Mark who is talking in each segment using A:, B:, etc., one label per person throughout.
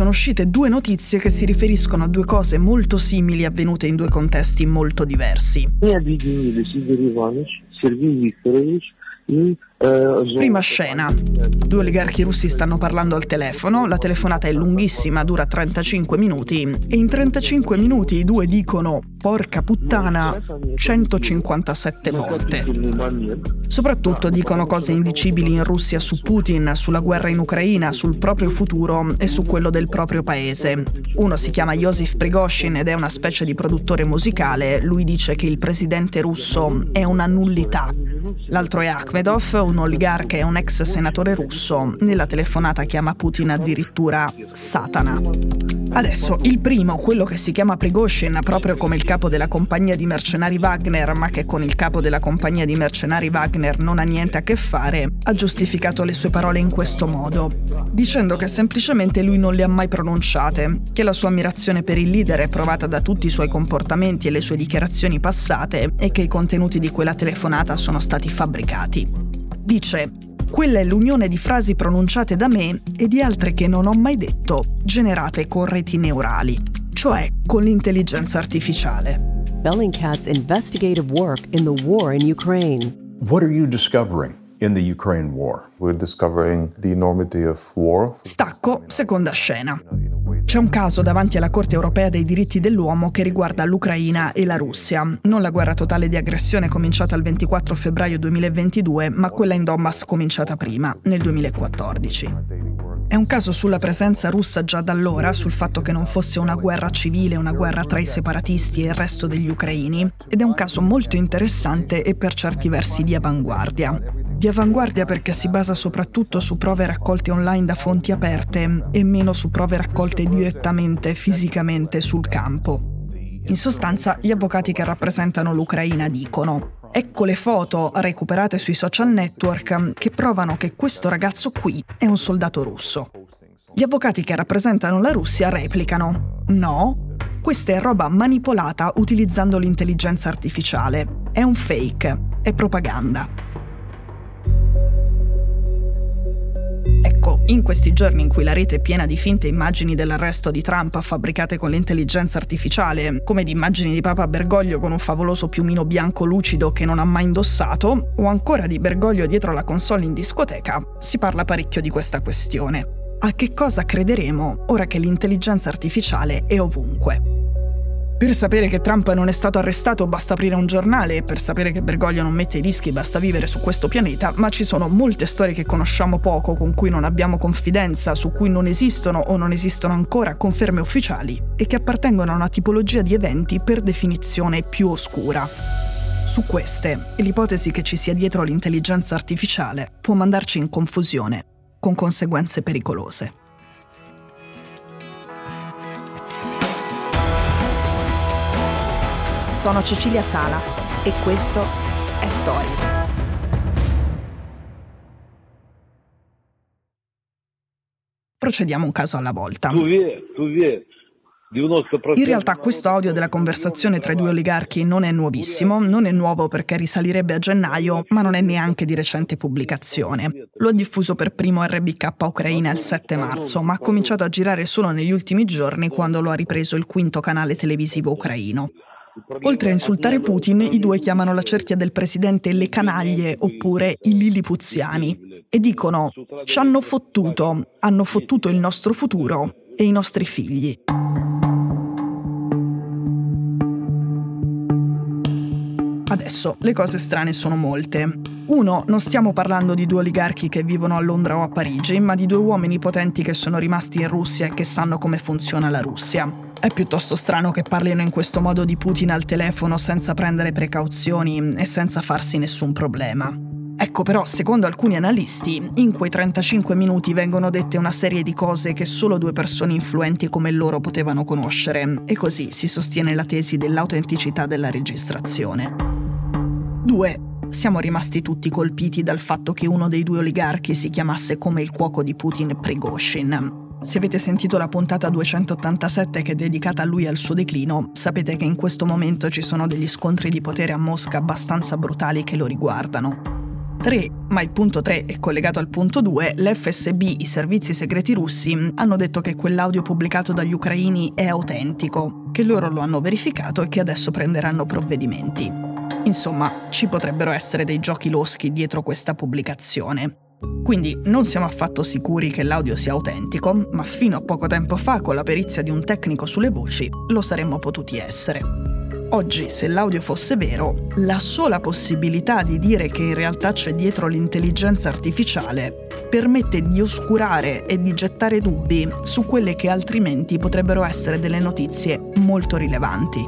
A: sono uscite due notizie che si riferiscono a due cose molto simili avvenute in due contesti molto diversi. Prima scena. Due oligarchi russi stanno parlando al telefono, la telefonata è lunghissima, dura 35 minuti e in 35 minuti i due dicono porca puttana 157 volte. Soprattutto dicono cose indicibili in Russia su Putin, sulla guerra in Ucraina, sul proprio futuro e su quello del proprio paese. Uno si chiama Josif Prigoshin ed è una specie di produttore musicale, lui dice che il presidente russo è una nullità. L'altro è Akhmedov, un oligarca e un ex senatore russo. Nella telefonata chiama Putin addirittura Satana. Adesso, il primo, quello che si chiama Prigoshin, proprio come il capo della compagnia di mercenari Wagner, ma che con il capo della compagnia di mercenari Wagner non ha niente a che fare, ha giustificato le sue parole in questo modo, dicendo che semplicemente lui non le ha mai pronunciate, che la sua ammirazione per il leader è provata da tutti i suoi comportamenti e le sue dichiarazioni passate e che i contenuti di quella telefonata sono stati fabbricati. Dice quella è l'unione di frasi pronunciate da me e di altre che non ho mai detto, generate con reti neurali, cioè con l'intelligenza artificiale. Bellingcat's investigative work in the war in Ukraine. What are you discovering? in the Ukraine war. We're discovering the enormity of war. Stacco, seconda scena. C'è un caso davanti alla Corte europea dei diritti dell'uomo che riguarda l'Ucraina e la Russia. Non la guerra totale di aggressione cominciata il 24 febbraio 2022, ma quella in Donbass cominciata prima, nel 2014. È un caso sulla presenza russa già da allora, sul fatto che non fosse una guerra civile, una guerra tra i separatisti e il resto degli ucraini, ed è un caso molto interessante e per certi versi di avanguardia di avanguardia perché si basa soprattutto su prove raccolte online da fonti aperte e meno su prove raccolte direttamente, fisicamente sul campo. In sostanza, gli avvocati che rappresentano l'Ucraina dicono Ecco le foto recuperate sui social network che provano che questo ragazzo qui è un soldato russo. Gli avvocati che rappresentano la Russia replicano No, questa è roba manipolata utilizzando l'intelligenza artificiale. È un fake, è propaganda. In questi giorni in cui la rete è piena di finte immagini dell'arresto di Trump fabbricate con l'intelligenza artificiale, come di immagini di Papa Bergoglio con un favoloso piumino bianco lucido che non ha mai indossato, o ancora di Bergoglio dietro la console in discoteca, si parla parecchio di questa questione. A che cosa crederemo ora che l'intelligenza artificiale è ovunque? Per sapere che Trump non è stato arrestato basta aprire un giornale e per sapere che Bergoglio non mette i dischi basta vivere su questo pianeta, ma ci sono molte storie che conosciamo poco, con cui non abbiamo confidenza, su cui non esistono o non esistono ancora conferme ufficiali e che appartengono a una tipologia di eventi per definizione più oscura. Su queste, l'ipotesi che ci sia dietro l'intelligenza artificiale può mandarci in confusione, con conseguenze pericolose. Sono Cecilia Sala e questo è Stories. Procediamo un caso alla volta. In realtà questo audio della conversazione tra i due oligarchi non è nuovissimo, non è nuovo perché risalirebbe a gennaio, ma non è neanche di recente pubblicazione. Lo ha diffuso per primo RBK Ucraina il 7 marzo, ma ha cominciato a girare solo negli ultimi giorni quando lo ha ripreso il quinto canale televisivo ucraino. Oltre a insultare Putin, i due chiamano la cerchia del presidente le canaglie oppure i lilipuziani e dicono ci hanno fottuto, hanno fottuto il nostro futuro e i nostri figli. Adesso le cose strane sono molte. Uno, non stiamo parlando di due oligarchi che vivono a Londra o a Parigi, ma di due uomini potenti che sono rimasti in Russia e che sanno come funziona la Russia. È piuttosto strano che parlino in questo modo di Putin al telefono senza prendere precauzioni e senza farsi nessun problema. Ecco però, secondo alcuni analisti, in quei 35 minuti vengono dette una serie di cose che solo due persone influenti come loro potevano conoscere, e così si sostiene la tesi dell'autenticità della registrazione. 2. Siamo rimasti tutti colpiti dal fatto che uno dei due oligarchi si chiamasse come il cuoco di Putin Prigoshin, se avete sentito la puntata 287 che è dedicata a lui e al suo declino, sapete che in questo momento ci sono degli scontri di potere a Mosca abbastanza brutali che lo riguardano. 3, ma il punto 3 è collegato al punto 2, l'FSB, i servizi segreti russi, hanno detto che quell'audio pubblicato dagli ucraini è autentico, che loro lo hanno verificato e che adesso prenderanno provvedimenti. Insomma, ci potrebbero essere dei giochi loschi dietro questa pubblicazione. Quindi non siamo affatto sicuri che l'audio sia autentico, ma fino a poco tempo fa, con la perizia di un tecnico sulle voci, lo saremmo potuti essere. Oggi, se l'audio fosse vero, la sola possibilità di dire che in realtà c'è dietro l'intelligenza artificiale permette di oscurare e di gettare dubbi su quelle che altrimenti potrebbero essere delle notizie molto rilevanti.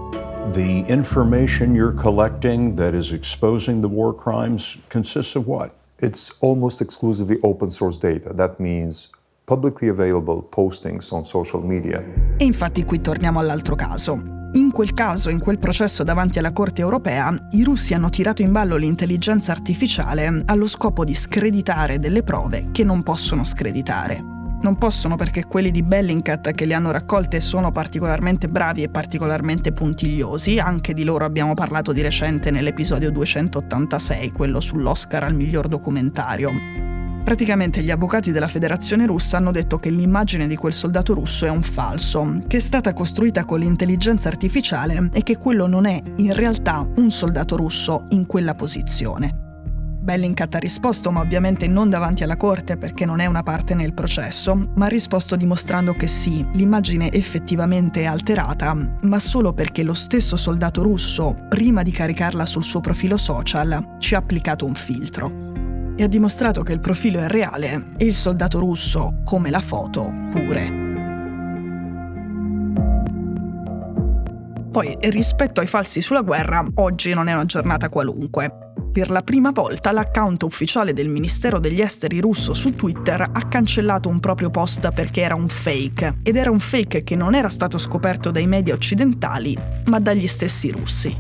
B: The information you're collecting that is exposing the war crimes consists of what?
C: It's almost exclusively open source data. That means publicly available postings on social media.
A: E infatti qui torniamo all'altro caso. In quel caso, in quel processo davanti alla Corte europea, i russi hanno tirato in ballo l'intelligenza artificiale allo scopo di screditare delle prove che non possono screditare. Non possono perché quelli di Bellingcat che le hanno raccolte sono particolarmente bravi e particolarmente puntigliosi, anche di loro abbiamo parlato di recente nell'episodio 286, quello sull'Oscar al miglior documentario. Praticamente gli avvocati della Federazione russa hanno detto che l'immagine di quel soldato russo è un falso, che è stata costruita con l'intelligenza artificiale e che quello non è in realtà un soldato russo in quella posizione. Bellingcat ha risposto, ma ovviamente non davanti alla corte perché non è una parte nel processo, ma ha risposto dimostrando che sì, l'immagine effettivamente è alterata, ma solo perché lo stesso soldato russo, prima di caricarla sul suo profilo social, ci ha applicato un filtro e ha dimostrato che il profilo è reale e il soldato russo, come la foto, pure. Poi, rispetto ai falsi sulla guerra, oggi non è una giornata qualunque. Per la prima volta l'account ufficiale del Ministero degli Esteri russo su Twitter ha cancellato un proprio post perché era un fake, ed era un fake che non era stato scoperto dai media occidentali, ma dagli stessi russi.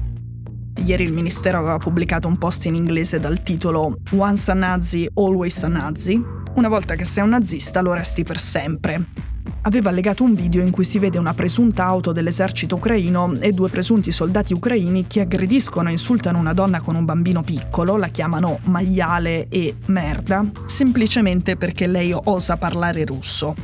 A: Ieri il Ministero aveva pubblicato un post in inglese dal titolo Once a Nazi, always a Nazi. Una volta che sei un nazista lo resti per sempre. Aveva allegato un video in cui si vede una presunta auto dell'esercito ucraino e due presunti soldati ucraini che aggrediscono e insultano una donna con un bambino piccolo, la chiamano maiale e merda, semplicemente perché lei osa parlare russo.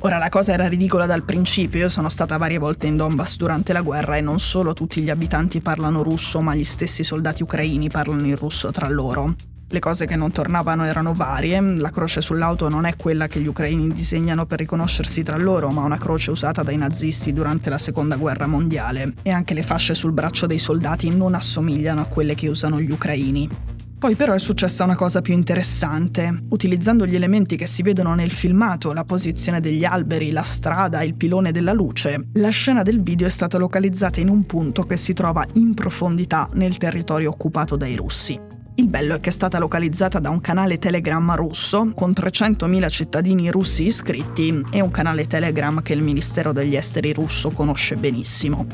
A: Ora la cosa era ridicola dal principio, io sono stata varie volte in Donbass durante la guerra e non solo tutti gli abitanti parlano russo, ma gli stessi soldati ucraini parlano il russo tra loro. Le cose che non tornavano erano varie, la croce sull'auto non è quella che gli ucraini disegnano per riconoscersi tra loro, ma una croce usata dai nazisti durante la seconda guerra mondiale, e anche le fasce sul braccio dei soldati non assomigliano a quelle che usano gli ucraini. Poi però è successa una cosa più interessante. Utilizzando gli elementi che si vedono nel filmato, la posizione degli alberi, la strada, il pilone della luce, la scena del video è stata localizzata in un punto che si trova in profondità nel territorio occupato dai russi. Il bello è che è stata localizzata da un canale Telegram russo con 300.000 cittadini russi iscritti e un canale Telegram che il Ministero degli Esteri russo conosce benissimo.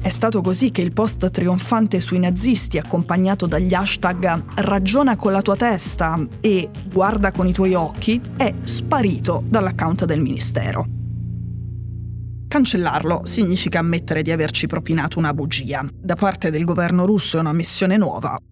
A: È stato così che il post trionfante sui nazisti, accompagnato dagli hashtag ragiona con la tua testa e guarda con i tuoi occhi, è sparito dall'account del ministero. Cancellarlo significa ammettere di averci propinato una bugia. Da parte del governo russo è una missione nuova